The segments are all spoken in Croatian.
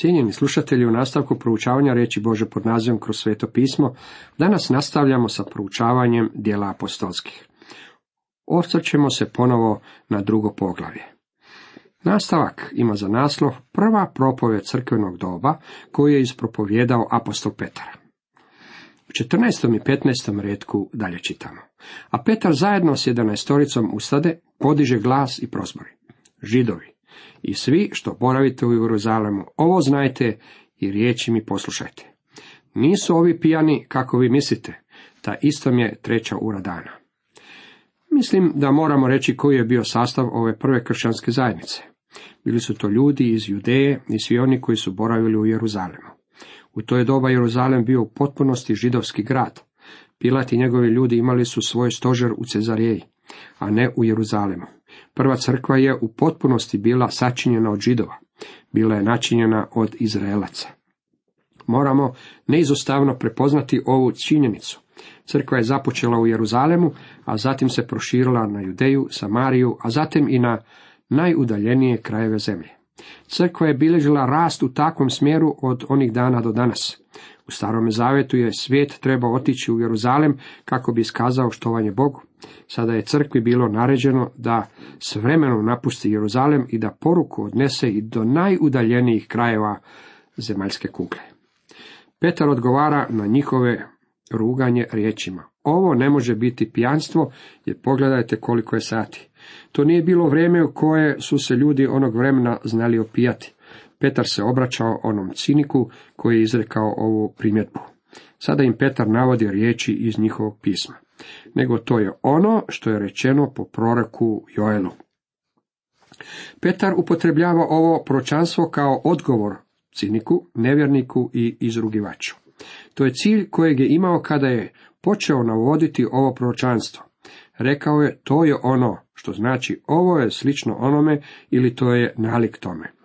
Cijenjeni slušatelji, u nastavku proučavanja reći Bože pod nazivom kroz sveto pismo, danas nastavljamo sa proučavanjem dijela apostolskih. Osvrćemo se ponovo na drugo poglavlje. Nastavak ima za naslov prva propovjed crkvenog doba koju je ispropovjedao apostol Petar. U 14. i 15. redku dalje čitamo. A Petar zajedno s jedanaestoricom ustade, podiže glas i prozbori. Židovi, i svi što boravite u Jeruzalemu, ovo znajte i riječi mi poslušajte. Nisu ovi pijani kako vi mislite, ta istom je treća ura dana. Mislim da moramo reći koji je bio sastav ove prve kršćanske zajednice. Bili su to ljudi iz Judeje i svi oni koji su boravili u Jeruzalemu. U to je doba Jeruzalem bio u potpunosti židovski grad. Pilat i njegovi ljudi imali su svoj stožer u Cezarijeji, a ne u Jeruzalemu. Prva crkva je u potpunosti bila sačinjena od židova. Bila je načinjena od Izraelaca. Moramo neizostavno prepoznati ovu činjenicu. Crkva je započela u Jeruzalemu, a zatim se proširila na Judeju, Samariju, a zatim i na najudaljenije krajeve zemlje. Crkva je bilježila rast u takvom smjeru od onih dana do danas. U starome zavetu je svijet trebao otići u Jeruzalem kako bi iskazao štovanje Bogu. Sada je crkvi bilo naređeno da s vremenom napusti Jeruzalem i da poruku odnese i do najudaljenijih krajeva zemaljske kugle. Petar odgovara na njihove ruganje riječima. Ovo ne može biti pijanstvo, jer pogledajte koliko je sati. To nije bilo vrijeme u koje su se ljudi onog vremena znali opijati. Petar se obraćao onom ciniku koji je izrekao ovu primjetbu. Sada im Petar navodi riječi iz njihovog pisma. Nego to je ono što je rečeno po proroku Joelu. Petar upotrebljava ovo pročanstvo kao odgovor ciniku, nevjerniku i izrugivaču. To je cilj kojeg je imao kada je počeo navoditi ovo proročanstvo. Rekao je, to je ono, što znači ovo je slično onome ili to je nalik tome.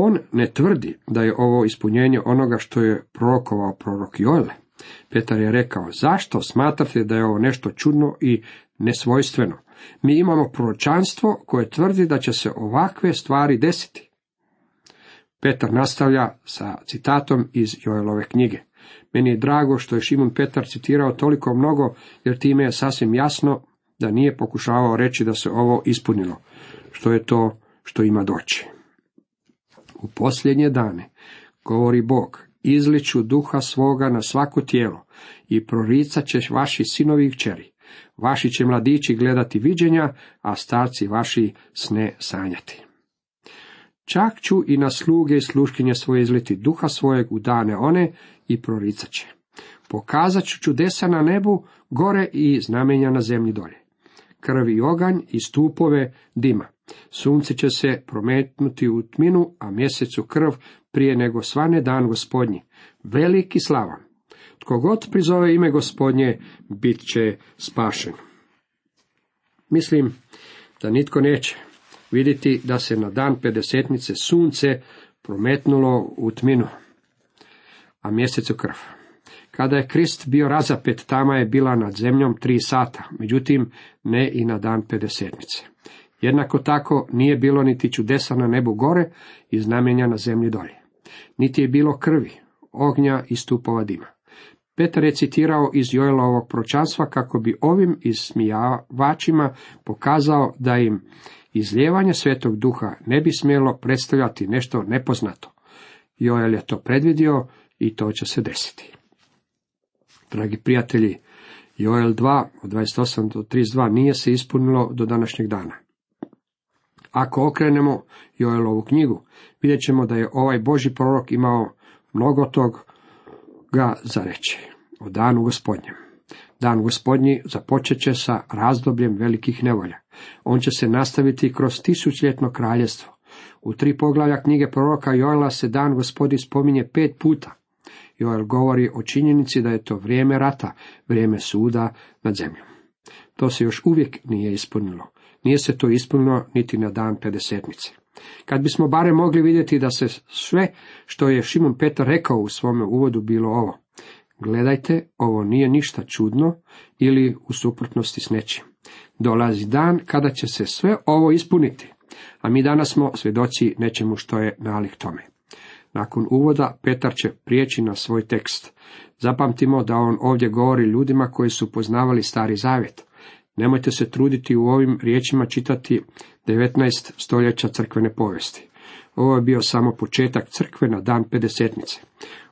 On ne tvrdi da je ovo ispunjenje onoga što je prorokovao prorok Joele. Petar je rekao, zašto smatrate da je ovo nešto čudno i nesvojstveno? Mi imamo proročanstvo koje tvrdi da će se ovakve stvari desiti. Petar nastavlja sa citatom iz Joelove knjige. Meni je drago što je Šimun Petar citirao toliko mnogo, jer time je sasvim jasno da nije pokušavao reći da se ovo ispunilo, što je to što ima doći. U posljednje dane, govori Bog, izliču duha svoga na svako tijelo i proricat ćeš vaši sinovi i kćeri. Vaši će mladići gledati viđenja, a starci vaši sne sanjati. Čak ću i na sluge i sluškinje svoje izliti duha svojeg u dane one i proricat će. Pokazat ću čudesa na nebu, gore i znamenja na zemlji dolje. Krv i oganj i stupove dima. Sunce će se prometnuti u tminu, a mjesecu krv prije nego svane dan gospodnji. Veliki slavan. Tko god prizove ime gospodnje, bit će spašen. Mislim da nitko neće vidjeti da se na dan pedesetnice sunce prometnulo u tminu, a mjesecu krv. Kada je Krist bio razapet, tama je bila nad zemljom tri sata, međutim ne i na dan pedesetnice. Jednako tako nije bilo niti čudesa na nebu gore i znamenja na zemlji dolje. Niti je bilo krvi, ognja i stupova dima. Petar je citirao iz Joelovog pročanstva kako bi ovim ismijavačima pokazao da im izlijevanje svetog duha ne bi smjelo predstavljati nešto nepoznato. Joel je to predvidio i to će se desiti. Dragi prijatelji, Joel 2 od 28 do 32 nije se ispunilo do današnjeg dana. Ako okrenemo Joelovu knjigu, vidjet ćemo da je ovaj Boži prorok imao mnogo tog ga za reći o danu gospodnjem. Dan gospodnji započet će sa razdobljem velikih nevolja. On će se nastaviti kroz tisućljetno kraljestvo. U tri poglavlja knjige proroka Joela se dan gospodi spominje pet puta. Joel govori o činjenici da je to vrijeme rata, vrijeme suda nad zemljom. To se još uvijek nije ispunilo. Nije se to ispunilo niti na dan pedesetnice. Kad bismo bare mogli vidjeti da se sve što je Šimon Petar rekao u svome uvodu bilo ovo. Gledajte, ovo nije ništa čudno ili u suprotnosti s nečim. Dolazi dan kada će se sve ovo ispuniti. A mi danas smo svjedoci nečemu što je nalik tome. Nakon uvoda Petar će prijeći na svoj tekst. Zapamtimo da on ovdje govori ljudima koji su poznavali stari zavjet. Nemojte se truditi u ovim riječima čitati 19 stoljeća crkvene povijesti. Ovo je bio samo početak crkve na dan pedesetnice.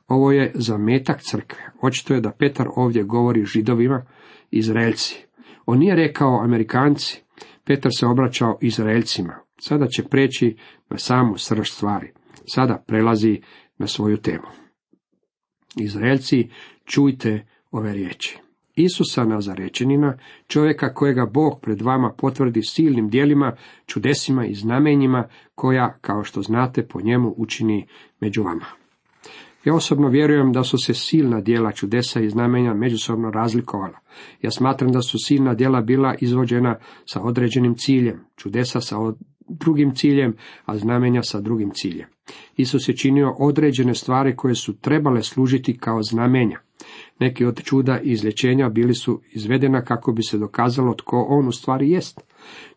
Ovo je zametak crkve. Očito je da Petar ovdje govori židovima, Izraelci. On nije rekao Amerikanci. Petar se obraćao Izraelcima. Sada će preći na samu srž stvari. Sada prelazi na svoju temu. Izraelci, čujte ove riječi. Isusa Nazarečenina, čovjeka kojega Bog pred vama potvrdi silnim dijelima, čudesima i znamenjima, koja, kao što znate, po njemu učini među vama. Ja osobno vjerujem da su se silna djela čudesa i znamenja međusobno razlikovala. Ja smatram da su silna djela bila izvođena sa određenim ciljem, čudesa sa drugim ciljem, a znamenja sa drugim ciljem. Isus je činio određene stvari koje su trebale služiti kao znamenja. Neki od čuda i izlječenja bili su izvedena kako bi se dokazalo tko on u stvari jest.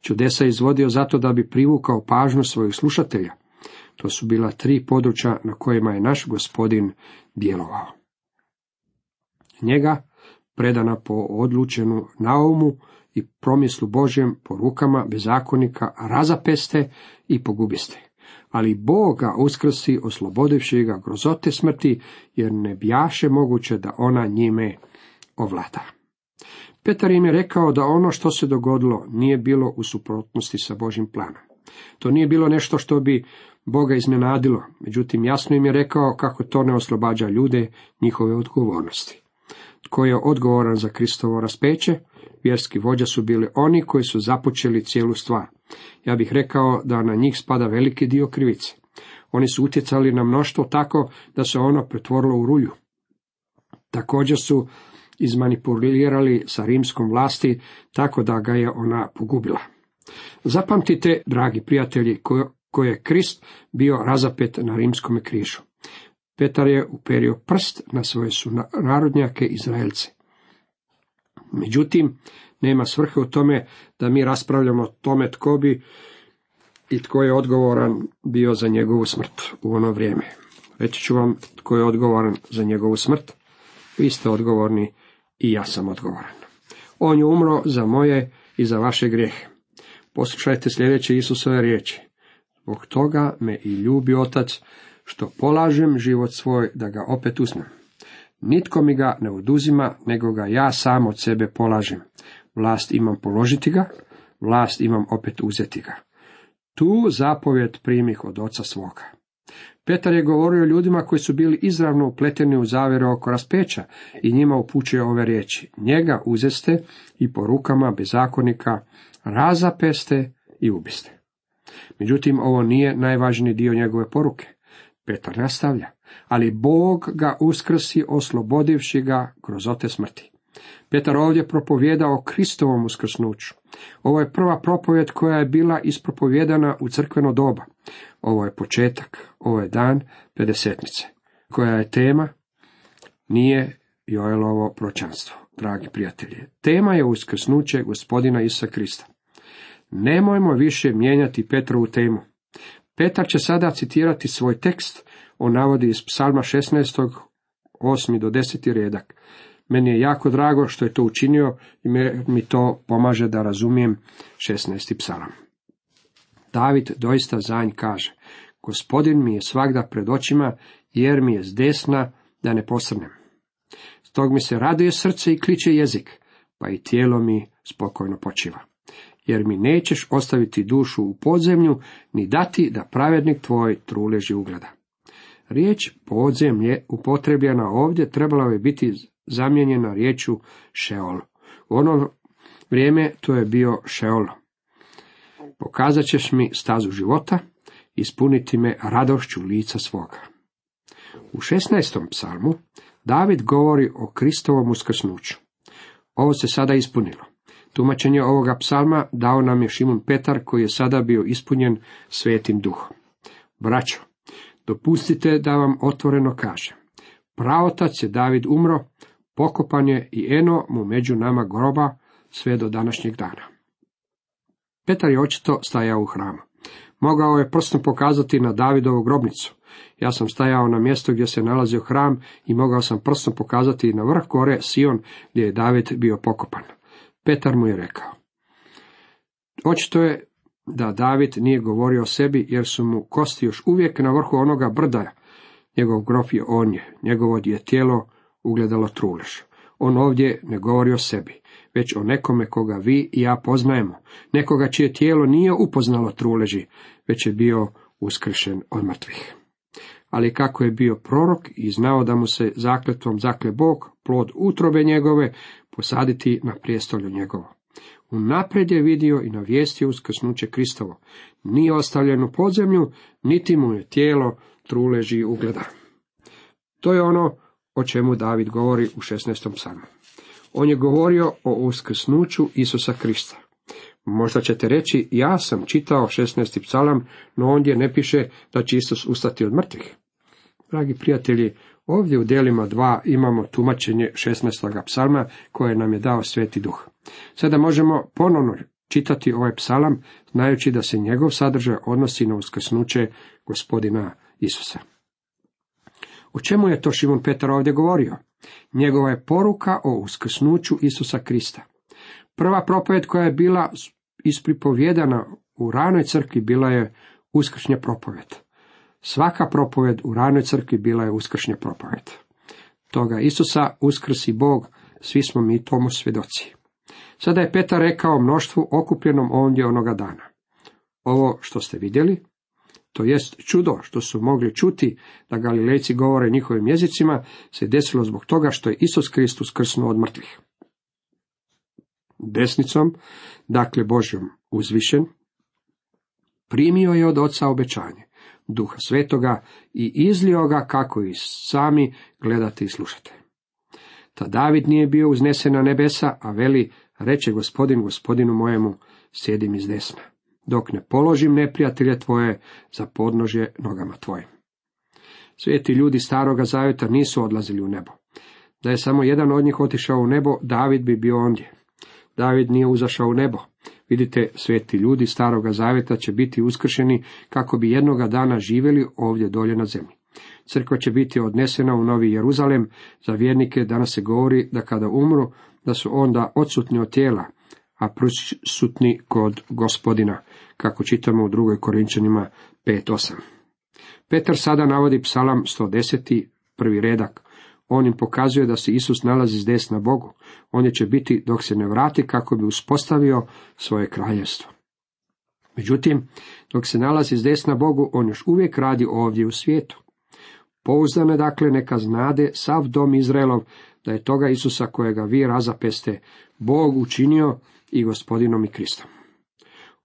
Čudesa je izvodio zato da bi privukao pažnju svojih slušatelja. To su bila tri područja na kojima je naš gospodin djelovao. Njega, predana po odlučenu naumu i promislu Božjem po rukama bezakonika, razapeste i pogubiste ali Boga uskrsi oslobodivši ga grozote smrti, jer ne bjaše moguće da ona njime ovlada. Petar im je rekao da ono što se dogodilo nije bilo u suprotnosti sa Božim planom. To nije bilo nešto što bi Boga iznenadilo, međutim jasno im je rekao kako to ne oslobađa ljude njihove odgovornosti. Tko je odgovoran za Kristovo raspeće? Vjerski vođa su bili oni koji su započeli cijelu stvar. Ja bih rekao da na njih spada veliki dio krivice. Oni su utjecali na mnoštvo tako da se ono pretvorilo u rulju. Također su izmanipulirali sa rimskom vlasti tako da ga je ona pogubila. Zapamtite, dragi prijatelji, koje je Krist bio razapet na rimskom križu. Petar je uperio prst na svoje narodnjake Izraelce. Međutim, nema svrhe u tome da mi raspravljamo o tome tko bi i tko je odgovoran bio za njegovu smrt u ono vrijeme. Reći ću vam tko je odgovoran za njegovu smrt. Vi ste odgovorni i ja sam odgovoran. On je umro za moje i za vaše grijehe. Poslušajte sljedeće Isusove riječi. Zbog toga me i ljubi otac, što polažem život svoj da ga opet uzmem. Nitko mi ga ne oduzima, nego ga ja sam od sebe polažem. Vlast imam položiti ga, vlast imam opet uzeti ga. Tu zapovjed primih od oca svoga. Petar je govorio ljudima koji su bili izravno upleteni u zavere oko raspeća i njima upućuje ove riječi. Njega uzeste i po rukama bezakonika razapeste i ubiste. Međutim, ovo nije najvažniji dio njegove poruke. Petar nastavlja, ali Bog ga uskrsi oslobodivši ga grozote smrti. Petar ovdje propovjeda o Kristovom uskrsnuću. Ovo je prva propovjed koja je bila ispropovjedana u crkveno doba. Ovo je početak, ovo je dan pedesetnice. Koja je tema? Nije Joelovo pročanstvo, dragi prijatelji. Tema je uskrsnuće gospodina Isa Krista. Nemojmo više mijenjati Petrovu temu. Petar će sada citirati svoj tekst, on navodi iz psalma 16. 8. do 10. redak. Meni je jako drago što je to učinio i mi to pomaže da razumijem 16. psalam. David doista zanj kaže, gospodin mi je svakda pred očima, jer mi je zdesna da ne posrnem. Stog mi se raduje srce i kliče jezik, pa i tijelo mi spokojno počiva. Jer mi nećeš ostaviti dušu u podzemlju, ni dati da pravednik tvoj truleži ugleda. Riječ podzemlje upotrebljena ovdje trebala bi biti zamijenjena riječu Šeol. U ono vrijeme to je bio Šeol. Pokazat ćeš mi stazu života, ispuniti me radošću lica svoga. U 16. psalmu David govori o Kristovom uskrsnuću. Ovo se sada ispunilo. Tumačenje ovoga psalma dao nam je Šimun Petar koji je sada bio ispunjen svetim duhom. Braćo, dopustite da vam otvoreno kažem. Pravotac je David umro, pokopan je i eno mu među nama groba sve do današnjeg dana. Petar je očito stajao u hramu. Mogao je prstom pokazati na Davidovu grobnicu. Ja sam stajao na mjestu gdje se nalazio hram i mogao sam prstom pokazati na vrh gore Sion gdje je David bio pokopan. Petar mu je rekao. Očito je da David nije govorio o sebi jer su mu kosti još uvijek na vrhu onoga brda. Njegov grof je on je, njegovo je tijelo ugledalo trulež. On ovdje ne govori o sebi, već o nekome koga vi i ja poznajemo, nekoga čije tijelo nije upoznalo truleži, već je bio uskršen od mrtvih. Ali kako je bio prorok i znao da mu se zakletvom zakle Bog, plod utrobe njegove, posaditi na prijestolju njegovo. Unaprijed je vidio i navijestio uskrsnuće Kristovo. Nije ostavljen u podzemlju, niti mu je tijelo truleži ugleda. To je ono o čemu David govori u 16. psalmu. On je govorio o uskrsnuću Isusa Krista. Možda ćete reći, ja sam čitao 16. psalam, no ondje ne piše da će Isus ustati od mrtvih. Dragi prijatelji, ovdje u dijelima dva imamo tumačenje 16. psalma koje nam je dao Sveti Duh. Sada možemo ponovno čitati ovaj psalam, znajući da se njegov sadržaj odnosi na uskrsnuće gospodina Isusa. O čemu je to Šimon Petar ovdje govorio? Njegova je poruka o uskrsnuću Isusa Krista. Prva propoved koja je bila ispripovjedana u ranoj crkvi bila je uskršnja propoved. Svaka propoved u ranoj crkvi bila je uskršnja propoved. Toga Isusa uskrsi Bog, svi smo mi tomu svjedoci. Sada je Petar rekao mnoštvu okupljenom ondje onoga dana. Ovo što ste vidjeli, to jest čudo što su mogli čuti da Galilejci govore njihovim jezicima, se desilo zbog toga što je Isus Kristus krsnuo od mrtvih. Desnicom, dakle Božjom uzvišen, primio je od oca obećanje, duha svetoga i izlio ga kako i sami gledate i slušate. Ta David nije bio uznesen na nebesa, a veli, reče gospodin gospodinu mojemu, sjedim iz desna dok ne položim neprijatelje tvoje za podnožje nogama tvojim. Svijeti ljudi staroga zavjeta nisu odlazili u nebo. Da je samo jedan od njih otišao u nebo, David bi bio ondje. David nije uzašao u nebo. Vidite, sveti ljudi staroga zavjeta će biti uskršeni kako bi jednoga dana živjeli ovdje dolje na zemlji. Crkva će biti odnesena u Novi Jeruzalem, za vjernike danas se govori da kada umru, da su onda odsutni od tijela, a prisutni kod gospodina, kako čitamo u drugoj Korinčanima 5.8. Petar sada navodi psalam 110. prvi redak. On im pokazuje da se Isus nalazi s desna Bogu. On je će biti dok se ne vrati kako bi uspostavio svoje kraljevstvo. Međutim, dok se nalazi s desna Bogu, on još uvijek radi ovdje u svijetu. Pouzdane dakle neka znade sav dom Izraelov da je toga Isusa kojega vi razapeste Bog učinio i gospodinom i Kristom.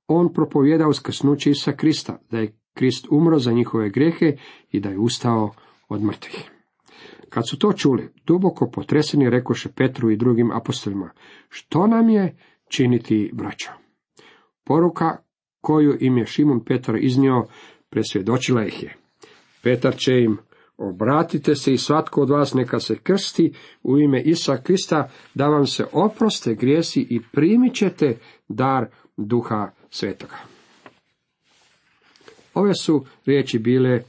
On propovjeda uskrsnuće Isusa Krista, da je Krist umro za njihove grehe i da je ustao od mrtvih. Kad su to čuli, duboko potreseni rekoše Petru i drugim apostolima, što nam je činiti braća? Poruka koju im je Šimun Petar iznio, presvjedočila ih je. Petar će im Obratite se i svatko od vas neka se krsti u ime Isa Krista, da vam se oproste grijesi i primit ćete dar duha svetoga. Ove su riječi bile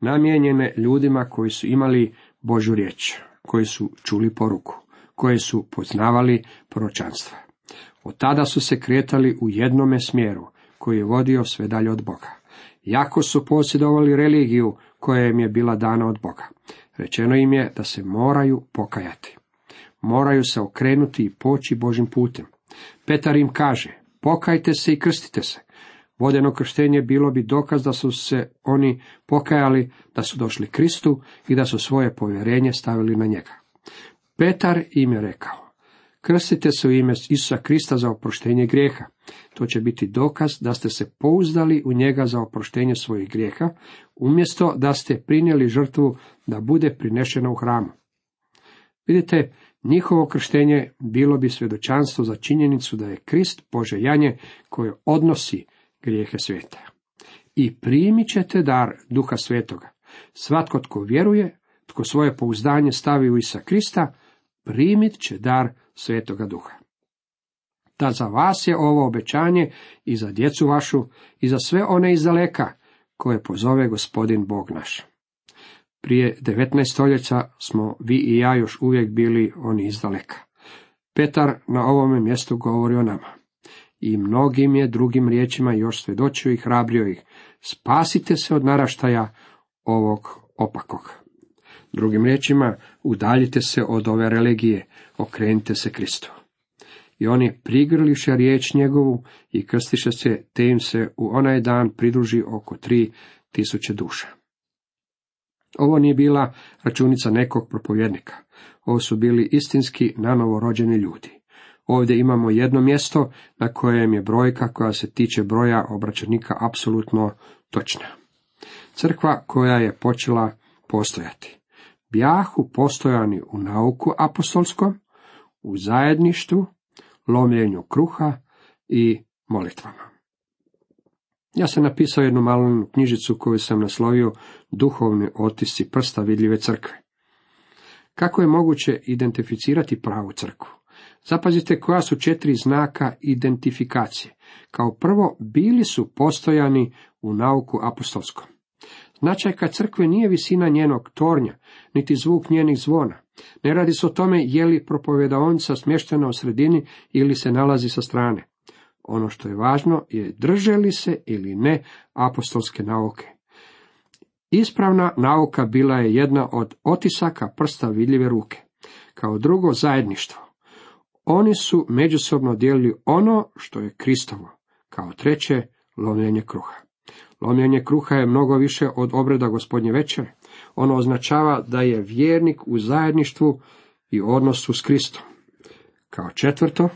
namijenjene ljudima koji su imali Božu riječ, koji su čuli poruku, koji su poznavali proročanstva. Od tada su se kretali u jednome smjeru, koji je vodio sve dalje od Boga. Jako su posjedovali religiju koja im je bila dana od Boga. Rečeno im je da se moraju pokajati. Moraju se okrenuti i poći Božim putem. Petar im kaže, pokajte se i krstite se. Vodeno krštenje bilo bi dokaz da su se oni pokajali, da su došli Kristu i da su svoje povjerenje stavili na njega. Petar im je rekao, krstite se u ime Isusa Krista za oproštenje grijeha. To će biti dokaz da ste se pouzdali u njega za oproštenje svojih grijeha, umjesto da ste prinijeli žrtvu da bude prinešena u hramu. Vidite, njihovo krštenje bilo bi svjedočanstvo za činjenicu da je Krist Bože janje koje odnosi grijehe svijeta. I primit ćete dar duha svetoga. Svatko tko vjeruje, tko svoje pouzdanje stavi u Isa Krista, primit će dar svetoga duha. da za vas je ovo obećanje i za djecu vašu i za sve one iz daleka koje pozove gospodin Bog naš. Prije 19 stoljeća smo vi i ja još uvijek bili oni iz daleka. Petar na ovome mjestu govori o nama. I mnogim je drugim riječima još svjedočio i hrabrio ih. Spasite se od naraštaja ovog opakog. Drugim riječima, udaljite se od ove religije, okrenite se Kristu. I oni prigrliše riječ njegovu i krstiše se, te im se u onaj dan pridruži oko tri tisuće duša. Ovo nije bila računica nekog propovjednika. Ovo su bili istinski nanovo rođeni ljudi. Ovdje imamo jedno mjesto na kojem je brojka koja se tiče broja obraćenika apsolutno točna. Crkva koja je počela postojati. Bjahu postojani u nauku apostolskom, u zajedništvu, lomljenju kruha i molitvama. Ja sam napisao jednu malu knjižicu koju sam naslovio Duhovni otisci prsta vidljive crkve. Kako je moguće identificirati pravu crkvu? Zapazite koja su četiri znaka identifikacije. Kao prvo, bili su postojani u nauku apostolskom. Značajka crkve nije visina njenog tornja, niti zvuk njenih zvona. Ne radi se o tome je li propovedaonica smještena u sredini ili se nalazi sa strane. Ono što je važno je drže li se ili ne apostolske nauke. Ispravna nauka bila je jedna od otisaka prsta vidljive ruke. Kao drugo zajedništvo. Oni su međusobno dijelili ono što je Kristovo. Kao treće, lomljenje kruha. Lomljenje kruha je mnogo više od obreda gospodnje večere. Ono označava da je vjernik u zajedništvu i odnosu s Kristom. Kao četvrto,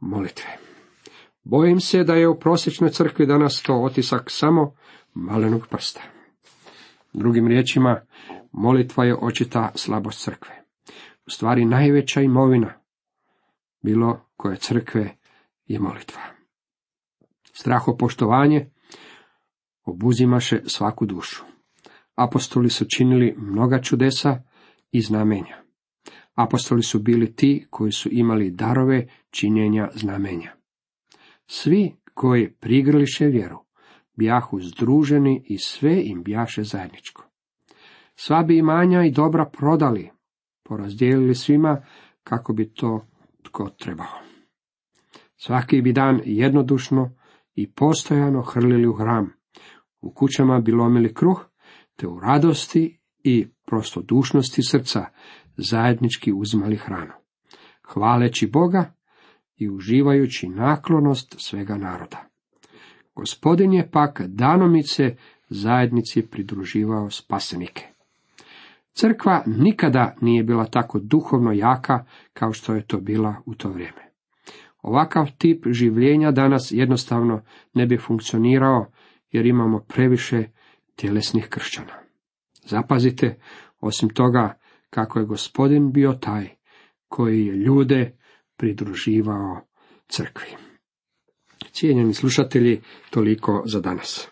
molitve. Bojim se da je u prosječnoj crkvi danas to otisak samo malenog prsta. Drugim riječima, molitva je očita slabost crkve. Stvari najveća imovina bilo koje crkve je molitva. Strahopoštovanje obuzimaše svaku dušu. Apostoli su činili mnoga čudesa i znamenja. Apostoli su bili ti koji su imali darove činjenja znamenja. Svi koji prigrliše vjeru, bjahu združeni i sve im bjaše zajedničko. Sva bi imanja i dobra prodali, porazdijelili svima kako bi to tko trebao. Svaki bi dan jednodušno i postojano hrlili u hram, u kućama bi lomili kruh, te u radosti i prostodušnosti srca zajednički uzimali hranu, hvaleći Boga i uživajući naklonost svega naroda. Gospodin je pak danomice zajednici pridruživao spasenike. Crkva nikada nije bila tako duhovno jaka kao što je to bila u to vrijeme. Ovakav tip življenja danas jednostavno ne bi funkcionirao jer imamo previše tjelesnih kršćana. Zapazite, osim toga, kako je gospodin bio taj koji je ljude pridruživao crkvi. Cijenjeni slušatelji, toliko za danas.